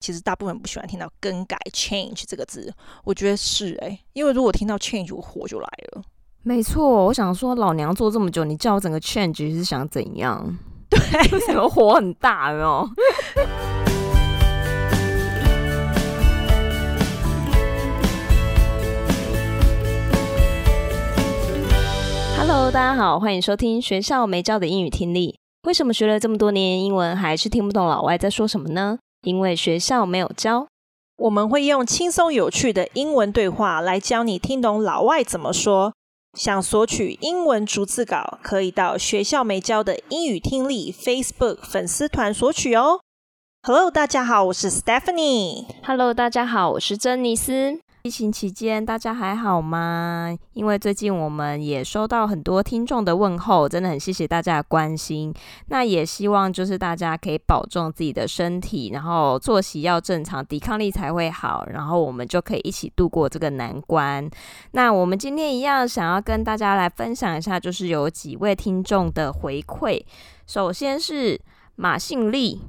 其实大部分不喜欢听到“更改 ”（change） 这个字。我觉得是哎、欸，因为如果听到 “change”，我火就来了。没错，我想说，老娘做这么久，你叫我整个 change 是想怎样？对，什么 火很大，有没有？Hello，大家好，欢迎收听学校没教的英语听力。为什么学了这么多年英文，还是听不懂老外在说什么呢？因为学校没有教。我们会用轻松有趣的英文对话来教你听懂老外怎么说。想索取英文逐字稿，可以到学校没教的英语听力 Facebook 粉丝团索取哦。Hello，大家好，我是 Stephanie。Hello，大家好，我是珍妮斯。疫情期间，大家还好吗？因为最近我们也收到很多听众的问候，真的很谢谢大家的关心。那也希望就是大家可以保重自己的身体，然后作息要正常，抵抗力才会好，然后我们就可以一起度过这个难关。那我们今天一样想要跟大家来分享一下，就是有几位听众的回馈。首先是马信利。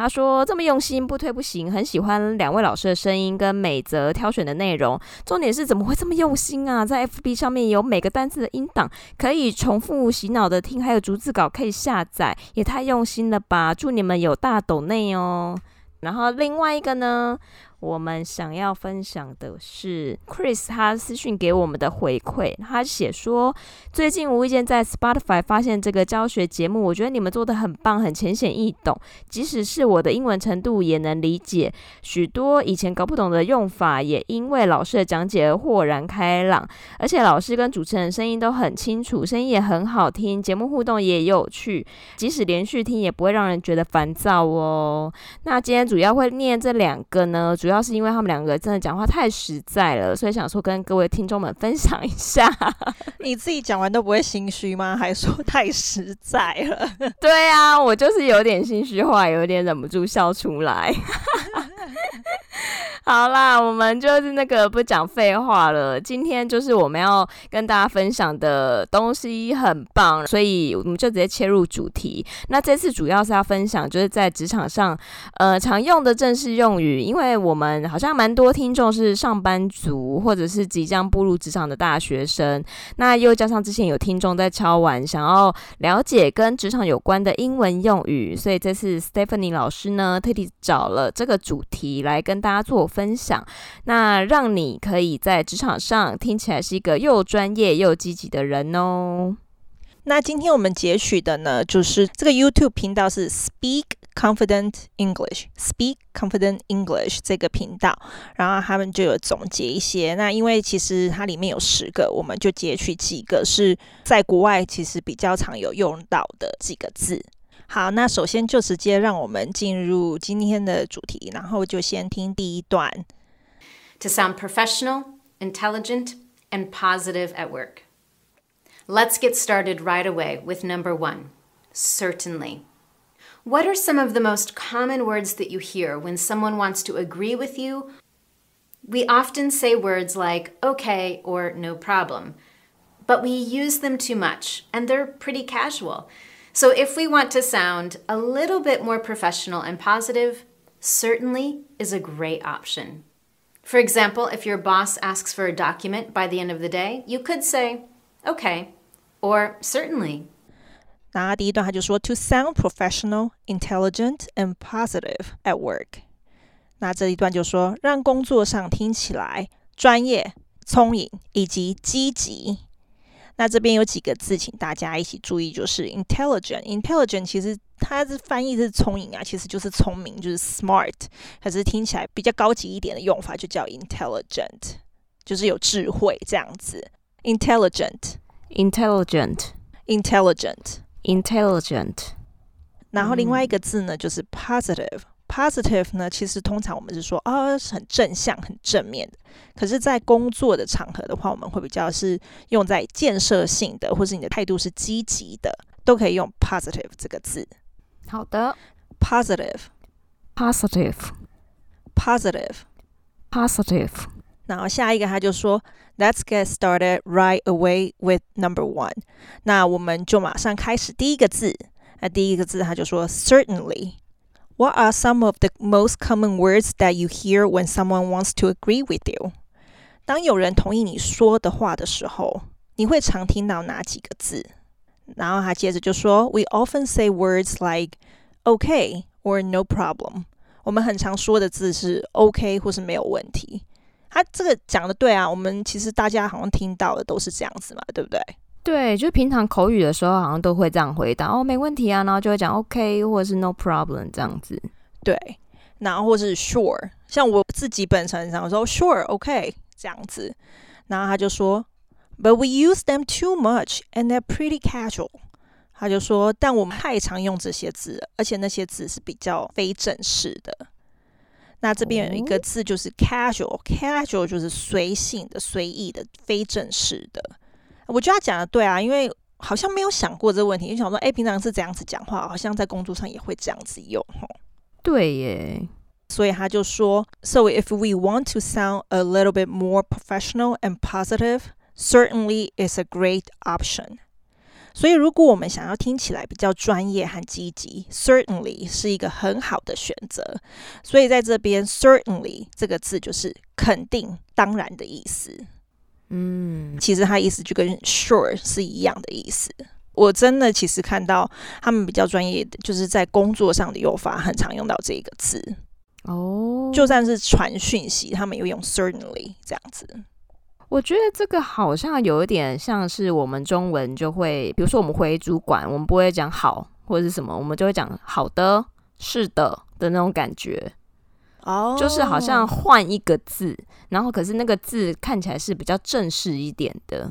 他说：“这么用心，不推不行。很喜欢两位老师的声音跟美泽挑选的内容。重点是怎么会这么用心啊？在 FB 上面有每个单词的音档，可以重复洗脑的听，还有逐字稿可以下载，也太用心了吧！祝你们有大斗内哦。然后另外一个呢？”我们想要分享的是 Chris 他私讯给我们的回馈，他写说，最近无意间在 Spotify 发现这个教学节目，我觉得你们做的很棒，很浅显易懂，即使是我的英文程度也能理解许多以前搞不懂的用法，也因为老师的讲解而豁然开朗。而且老师跟主持人声音都很清楚，声音也很好听，节目互动也有趣，即使连续听也不会让人觉得烦躁哦。那今天主要会念这两个呢，主。主要是因为他们两个真的讲话太实在了，所以想说跟各位听众们分享一下。你自己讲完都不会心虚吗？还说太实在了？对啊，我就是有点心虚，话有点忍不住笑出来。好啦，我们就是那个不讲废话了。今天就是我们要跟大家分享的东西很棒，所以我们就直接切入主题。那这次主要是要分享就是在职场上呃常用的正式用语，因为我们好像蛮多听众是上班族或者是即将步入职场的大学生，那又加上之前有听众在敲完想要了解跟职场有关的英文用语，所以这次 Stephanie 老师呢特地找了这个主题题来跟大家做分享，那让你可以在职场上听起来是一个又专业又积极的人哦。那今天我们截取的呢，就是这个 YouTube 频道是 Speak Confident English，Speak Confident English 这个频道，然后他们就有总结一些。那因为其实它里面有十个，我们就截取几个是在国外其实比较常有用到的几个字。好，那首先就直接让我们进入今天的主题，然后就先听第一段。To sound professional, intelligent, and positive at work. Let's get started right away with number one. Certainly. What are some of the most common words that you hear when someone wants to agree with you? We often say words like okay or no problem, but we use them too much and they're pretty casual. So if we want to sound a little bit more professional and positive, certainly is a great option. For example, if your boss asks for a document by the end of the day, you could say, okay, or certainly. 那第一段他就说 to sound professional, intelligent, and positive at work。那这一段就说让工作上听起来专业、聪颖以及积极。 那这边有几个字，请大家一起注意，就是 intelligent。intelligent 其实它是翻译是聪颖啊，其实就是聪明，就是 smart。可是听起来比较高级一点的用法，就叫 intelligent，就是有智慧这样子。intelligent，intelligent，intelligent，intelligent。然后另外一个字呢，就是 positive。Positive 呢，其实通常我们是说啊，是很正向、很正面的。可是，在工作的场合的话，我们会比较是用在建设性的，或是你的态度是积极的，都可以用 positive 这个字。好的，positive，positive，positive，positive。然后下一个他就说，Let's get started right away with number one。那我们就马上开始第一个字。那第一个字他就说，Certainly。What are some of the most common words that you hear when someone wants to agree with you？当有人同意你说的话的时候，你会常听到哪几个字？然后他接着就说：“We often say words like ‘okay’ or ‘no problem’。我们很常说的字是 ‘OK’ 或是没有问题。”他这个讲的对啊，我们其实大家好像听到的都是这样子嘛，对不对？对，就平常口语的时候，好像都会这样回答哦，没问题啊，然后就会讲 OK 或者是 No problem 这样子。对，然后或是 Sure，像我自己本身常说 Sure OK 这样子，然后他就说，But we use them too much and they're pretty casual。他就说，但我们太常用这些字，而且那些字是比较非正式的。那这边有一个字就是 casual，casual、oh. casual 就是随性的、随意的、非正式的。我觉得他讲的对啊，因为好像没有想过这个问题，就想说，哎，平常是这样子讲话，好像在工作上也会这样子用，吼。对耶，所以他就说，So if we want to sound a little bit more professional and positive, certainly is a great option. 所以如果我们想要听起来比较专业和积极，certainly 是一个很好的选择。所以在这边，certainly 这个字就是肯定、当然的意思。嗯，其实它意思就跟 sure 是一样的意思。我真的其实看到他们比较专业的，就是在工作上的用法，很常用到这个字。哦，就算是传讯息，他们也用 certainly 这样子。我觉得这个好像有一点像是我们中文就会，比如说我们回主管，我们不会讲好或者是什么，我们就会讲好的、是的的那种感觉。哦，就是好像换一个字，然后可是那个字看起来是比较正式一点的，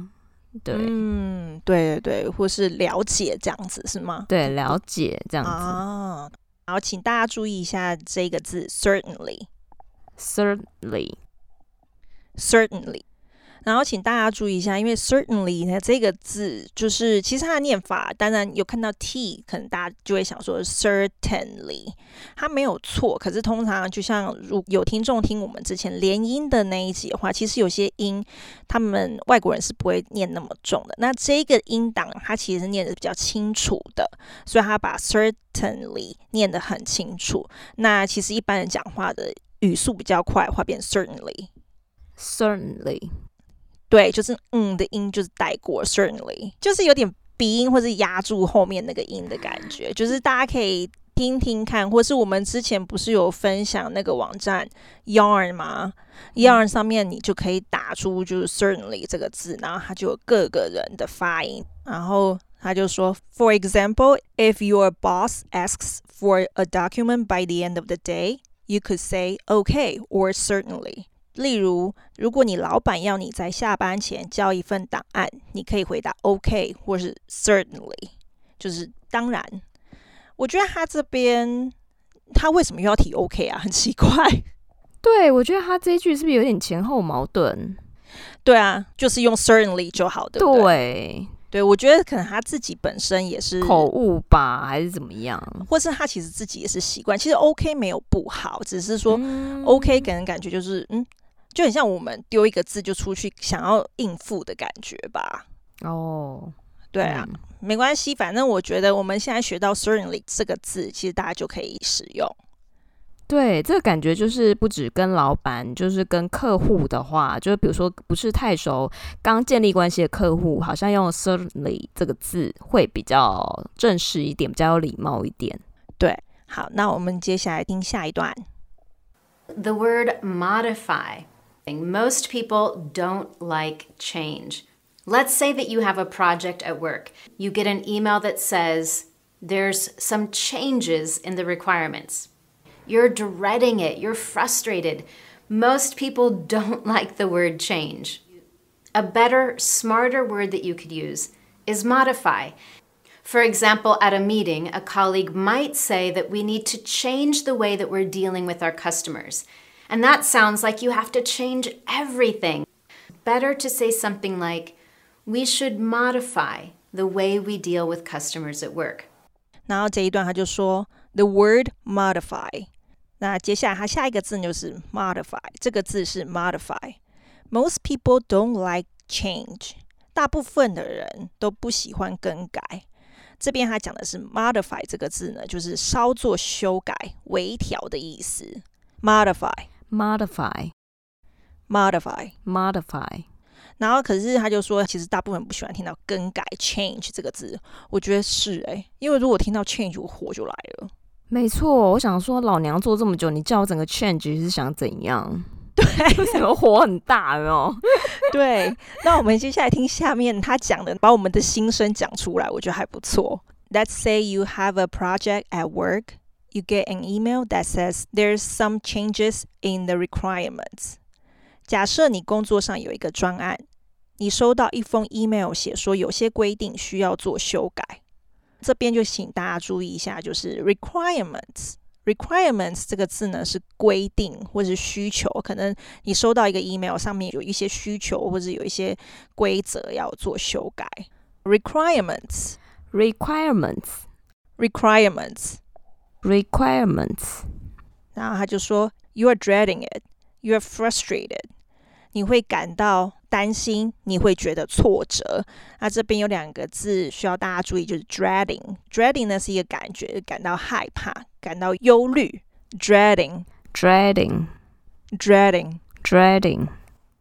对，嗯，对对对，或是了解这样子是吗？对，了解这样子。哦，然后请大家注意一下这个字，certainly，certainly，certainly。然后请大家注意一下，因为 certainly 呢这个字就是其实它的念法，当然有看到 t，可能大家就会想说 certainly，它没有错。可是通常就像如有听众听我们之前连音的那一集的话，其实有些音他们外国人是不会念那么重的。那这个音档它其实是念的比较清楚的，所以他把 certainly 念得很清楚。那其实一般人讲话的语速比较快，会变 certainly，certainly。对，就是嗯的音就是带过，certainly 就是有点鼻音或是压住后面那个音的感觉，就是大家可以听听看，或是我们之前不是有分享那个网站 Yarn 吗？嗯，Yarn 上面你就可以打出就是 certainly 这个字，然后它就有各个人的发音，然后他就说，For example, if your boss asks for a document by the end of the day, you could say okay or certainly. 例如，如果你老板要你在下班前交一份档案，你可以回答 OK 或是 Certainly，就是当然。我觉得他这边他为什么又要提 OK 啊？很奇怪。对，我觉得他这一句是不是有点前后矛盾？对啊，就是用 Certainly 就好的。对对，对，我觉得可能他自己本身也是口误吧，还是怎么样？或是他其实自己也是习惯。其实 OK 没有不好，只是说 OK 给人感觉就是嗯。就很像我们丢一个字就出去，想要应付的感觉吧。哦，对啊，嗯、没关系，反正我觉得我们现在学到 certainly 这个字，其实大家就可以使用。对，这个感觉就是不止跟老板，就是跟客户的话，就是比如说不是太熟、刚建立关系的客户，好像用 certainly 这个字会比较正式一点，比较有礼貌一点。对，好，那我们接下来听下一段。The word modify. Most people don't like change. Let's say that you have a project at work. You get an email that says there's some changes in the requirements. You're dreading it, you're frustrated. Most people don't like the word change. A better, smarter word that you could use is modify. For example, at a meeting, a colleague might say that we need to change the way that we're dealing with our customers. And that sounds like you have to change everything. Better to say something like, we should modify the way we deal with customers at work. 然后这一段他就说 the word modify。那接下来他下一个字就是 modify，这个字是 modify。Most people don't like change。大部分的人都不喜欢更改。 这边他讲的是 modify 这个字呢，就是稍作修改、微调的意思。 modify，modify，modify。然后，可是他就说，其实大部分人不喜欢听到“更改 ”（change） 这个字。我觉得是哎、欸，因为如果听到 “change”，我火就来了。没错，我想说，老娘做这么久，你叫我整个 change 是想怎样？对，为什么火很大有没有？对，那我们接下来听下面他讲的，把我们的心声讲出来，我觉得还不错。Let's say you have a project at work, you get an email that says there's some changes in the requirements. 假设你工作上有一个专案。你收到一封 email，写说有些规定需要做修改，这边就请大家注意一下，就是 requirements。requirements 这个字呢是规定或是需求，可能你收到一个 email，上面有一些需求或者有一些规则要做修改。requirements，requirements，requirements。 然后他就说，you are dreading it，you are frustrated，你会感到。担心，你会觉得挫折。那这边有两个字需要大家注意，就是 dreading。dreading 呢是一个感觉，感到害怕，感到忧虑。dreading，dreading，dreading，dreading。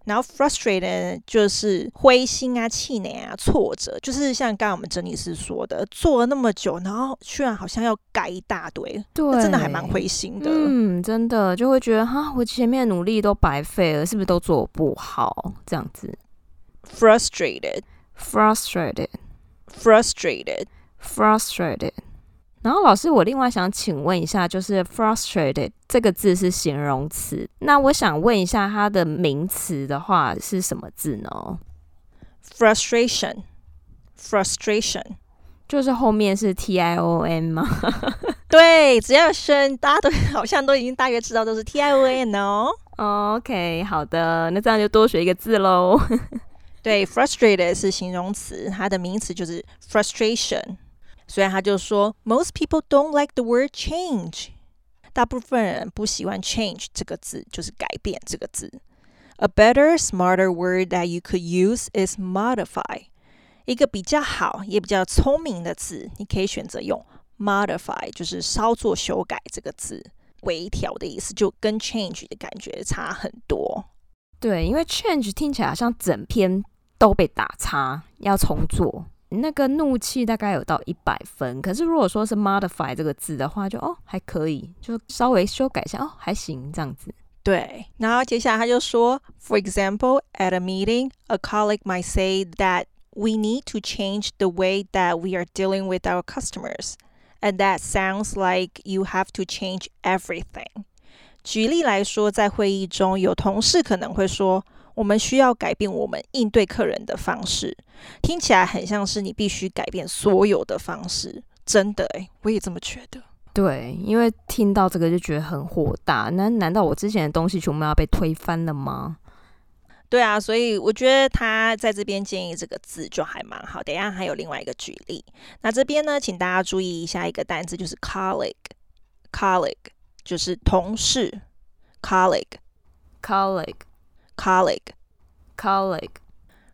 然后 frustrated 就是灰心啊、气馁啊、挫折，就是像刚刚我们整理师说的，做了那么久，然后居然好像要改一大堆，对，真的还蛮灰心的。嗯，真的就会觉得哈，我前面努力都白费了，是不是都做不好？这样子，frustrated，frustrated，frustrated，frustrated。然后老师，我另外想请问一下，就是 frustrated 这个字是形容词，那我想问一下它的名词的话是什么字呢？frustration，frustration，就是后面是 t i o n 吗？对，只要选，大家都 好像都已经大约知道都是 t i o n 哦。OK，好的，那这样就多学一个字喽。对，frustrated 是形容词，它的名词就是 frustration。所以他就说，Most people don't like the word change。大部分人不喜欢 change 这个字，就是改变这个字。A better, smarter word that you could use is modify。一个比较好也比较聪明的字，你可以选择用 modify，就是稍作修改这个字，微调的意思，就跟 change 的感觉差很多。对，因为 change 听起来好像整篇都被打叉，要重做。那个怒气大概有到一百分，可是如果说是 modify 这个字的话就，就哦还可以，就稍微修改一下哦还行这样子。对，然后接下来他就说，For example, at a meeting, a colleague might say that we need to change the way that we are dealing with our customers, and that sounds like you have to change everything. 举例来说，在会议中有同事可能会说。 我们需要改变我们应对客人的方式，听起来很像是你必须改变所有的方式。真的诶，我也这么觉得。对，因为听到这个就觉得很火大。那难道我之前的东西全部要被推翻了吗？对啊，所以我觉得他在这边建议这个字就还蛮好。等一下还有另外一个举例。那这边呢，请大家注意一下一个单词，就是 colleague，colleague 就是同事，colleague，colleague。Colleague, colleague，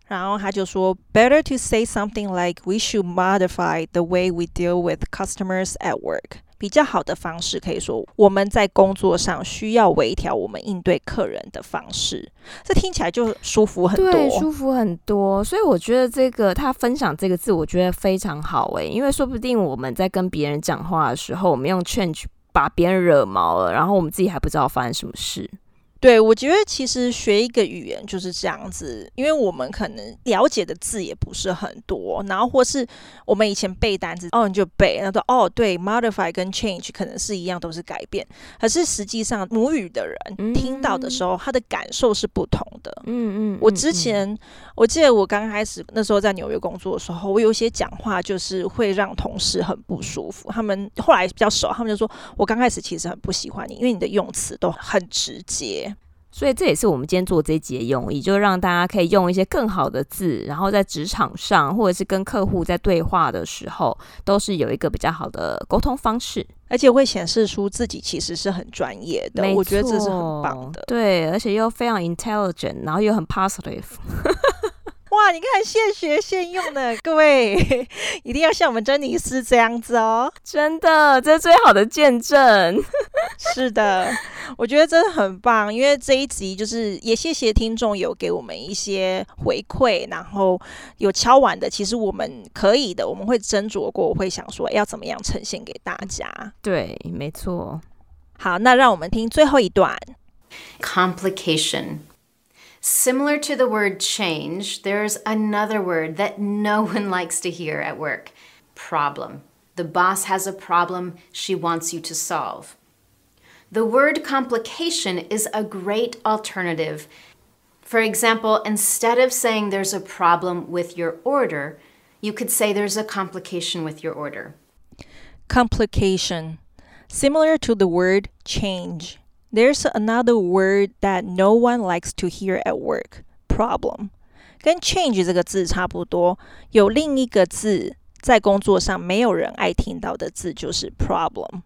然后他就说，better to say something like we should modify the way we deal with customers at work。比较好的方式可以说，我们在工作上需要微调我们应对客人的方式。这听起来就舒服很多，对，舒服很多。所以我觉得这个他分享这个字，我觉得非常好诶，因为说不定我们在跟别人讲话的时候，我们用 change 把别人惹毛了，然后我们自己还不知道发生什么事。对，我觉得其实学一个语言就是这样子，因为我们可能了解的字也不是很多，然后或是我们以前背单词，哦，你就背，然后说哦，对，modify 跟 change 可能是一样，都是改变，可是实际上母语的人听到的时候，他的感受是不同的。嗯嗯，我之前我记得我刚开始那时候在纽约工作的时候，我有些讲话就是会让同事很不舒服，他们后来比较熟，他们就说我刚开始其实很不喜欢你，因为你的用词都很直接。所以这也是我们今天做这一集的用意，就让大家可以用一些更好的字，然后在职场上或者是跟客户在对话的时候，都是有一个比较好的沟通方式，而且会显示出自己其实是很专业的。我觉得这是很棒的。对，而且又非常 intelligent，然后又很 positive。哇，你看现学现用的，各位 一定要像我们珍妮斯这样子哦，真的，这是最好的见证。是的，我觉得真的很棒，因为这一集就是也谢谢听众有给我们一些回馈，然后有敲碗的，其实我们可以的，我们会斟酌过，我会想说要怎么样呈现给大家。对，没错。好，那让我们听最后一段。Complication. Similar to the word change, there's another word that no one likes to hear at work problem. The boss has a problem she wants you to solve. The word complication is a great alternative. For example, instead of saying there's a problem with your order, you could say there's a complication with your order. Complication. Similar to the word change. There's another word that no one likes to hear at work. Problem，跟 change 这个字差不多。有另一个字在工作上没有人爱听到的字就是 problem。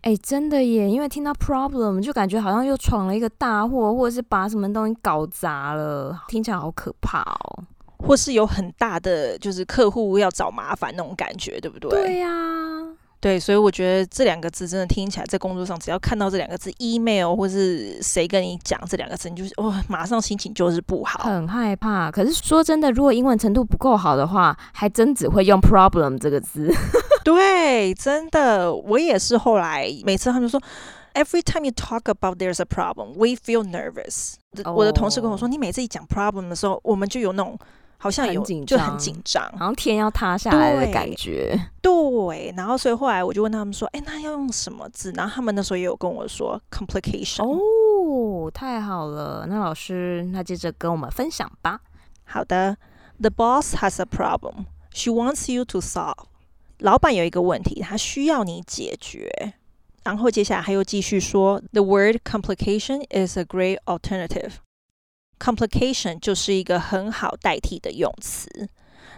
哎，真的耶！因为听到 problem 就感觉好像又闯了一个大祸，或者是把什么东西搞砸了，听起来好可怕哦。或是有很大的就是客户要找麻烦那种感觉，对不对？对呀、啊。对，所以我觉得这两个字真的听起来，在工作上只要看到这两个字，email 或是谁跟你讲这两个字，你就是哇，马上心情就是不好，很害怕。可是说真的，如果英文程度不够好的话，还真只会用 problem 这个字。对，真的，我也是后来每次他们说，every time you talk about there's a problem, we feel nervous。Oh. 我的同事跟我说，你每次一讲 problem 的时候，我们就有那种。好像有很就很紧张，好像天要塌下来的感觉。对，对，然后所以后来我就问他们说：“哎，那要用什么字？”然后他们那时候也有跟我说 “complication”。哦，太好了，那老师那接着跟我们分享吧。好的，The boss has a problem. She wants you to solve. 老板有一个问题，他需要你解决。然后接下来他又继续说：“The word complication is a great alternative.” Complication 就是一个很好代替的用词。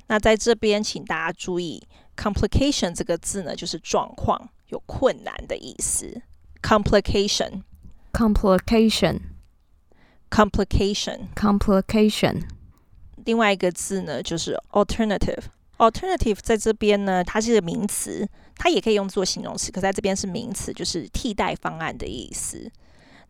那在这边，请大家注意，complication 这个字呢，就是状况、有困难的意思。complication，complication，complication，complication。另外一个字呢，就是 alternative。alternative 在这边呢，它是个名词，它也可以用作形容词，可在这边是名词，就是替代方案的意思。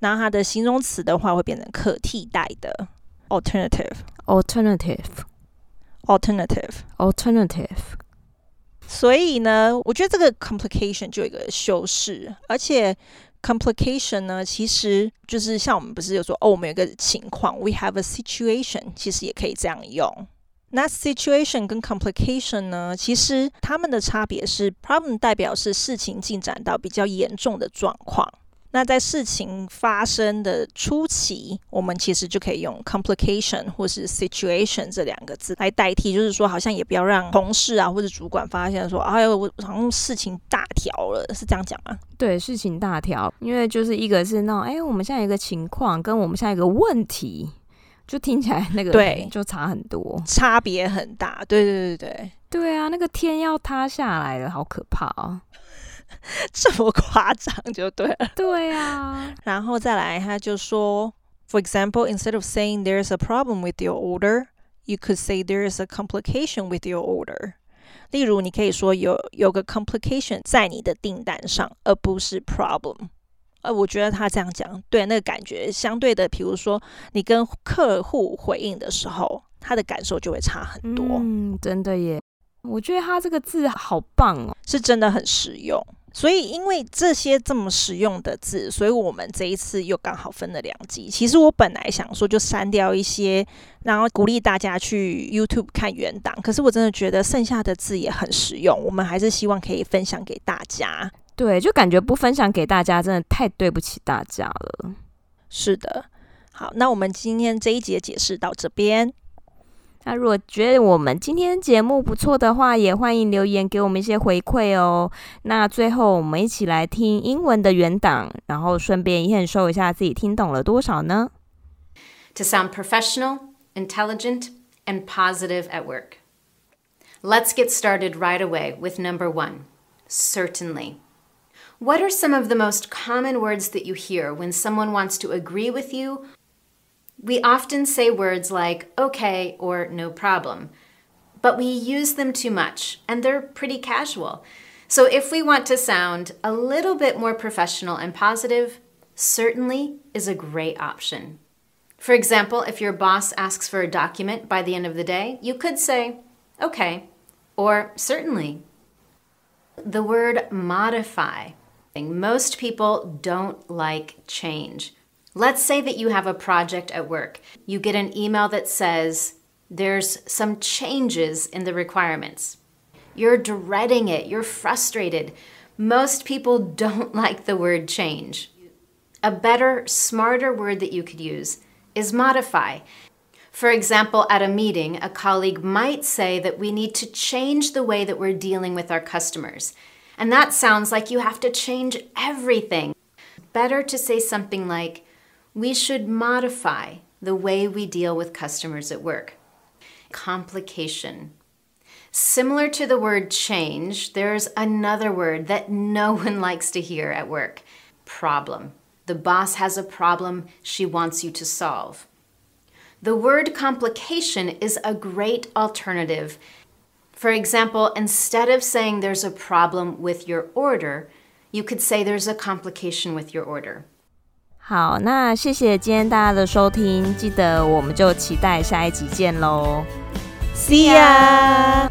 那它的形容词的话，会变成可替代的，alternative，alternative，alternative，alternative。所以呢，我觉得这个 complication 就有一个修饰，而且 complication 呢，其实就是像我们不是有说哦，我们有个情况，we have a situation，其实也可以这样用。那 situation 跟 complication 呢，其实它们的差别是，problem 代表是事情进展到比较严重的状况。那在事情发生的初期，我们其实就可以用 complication 或是 situation 这两个字来代替，就是说，好像也不要让同事啊或者主管发现说，哎呦，我好像事情大条了，是这样讲吗？对，事情大条，因为就是一个是那种，哎，我们现在一个情况，跟我们现在一个问题，就听起来那个对，就差很多，差别很大。对对对对，对啊，那个天要塌下来了，好可怕啊！这么夸张就对了。对啊，然后再来，他就说，For example, instead of saying there's a problem with your order, you could say there is a complication with your order。例如，你可以说有有个 complication 在你的订单上，而不是 problem。呃，我觉得他这样讲，对那个感觉相对的，比如说你跟客户回应的时候，他的感受就会差很多。嗯，真的耶，我觉得他这个字好棒哦，是真的很实用。所以，因为这些这么实用的字，所以我们这一次又刚好分了两集。其实我本来想说就删掉一些，然后鼓励大家去 YouTube 看原档。可是我真的觉得剩下的字也很实用，我们还是希望可以分享给大家。对，就感觉不分享给大家，真的太对不起大家了。是的，好，那我们今天这一节解释到这边。那如果觉得我们今天节目不错的话，也欢迎留言给我们一些回馈哦。那最后我们一起来听英文的原档，然后顺便验收一下自己听懂了多少呢？To sound professional, intelligent, and positive at work. Let's get started right away with number one. Certainly. What are some of the most common words that you hear when someone wants to agree with you we often say words like okay or no problem, but we use them too much and they're pretty casual. So if we want to sound a little bit more professional and positive, certainly is a great option. For example, if your boss asks for a document by the end of the day, you could say, okay, or certainly. The word modify. Most people don't like change. Let's say that you have a project at work. You get an email that says there's some changes in the requirements. You're dreading it, you're frustrated. Most people don't like the word change. A better, smarter word that you could use is modify. For example, at a meeting, a colleague might say that we need to change the way that we're dealing with our customers. And that sounds like you have to change everything. Better to say something like, we should modify the way we deal with customers at work. Complication. Similar to the word change, there's another word that no one likes to hear at work problem. The boss has a problem she wants you to solve. The word complication is a great alternative. For example, instead of saying there's a problem with your order, you could say there's a complication with your order. 好，那谢谢今天大家的收听，记得我们就期待下一集见喽。See ya!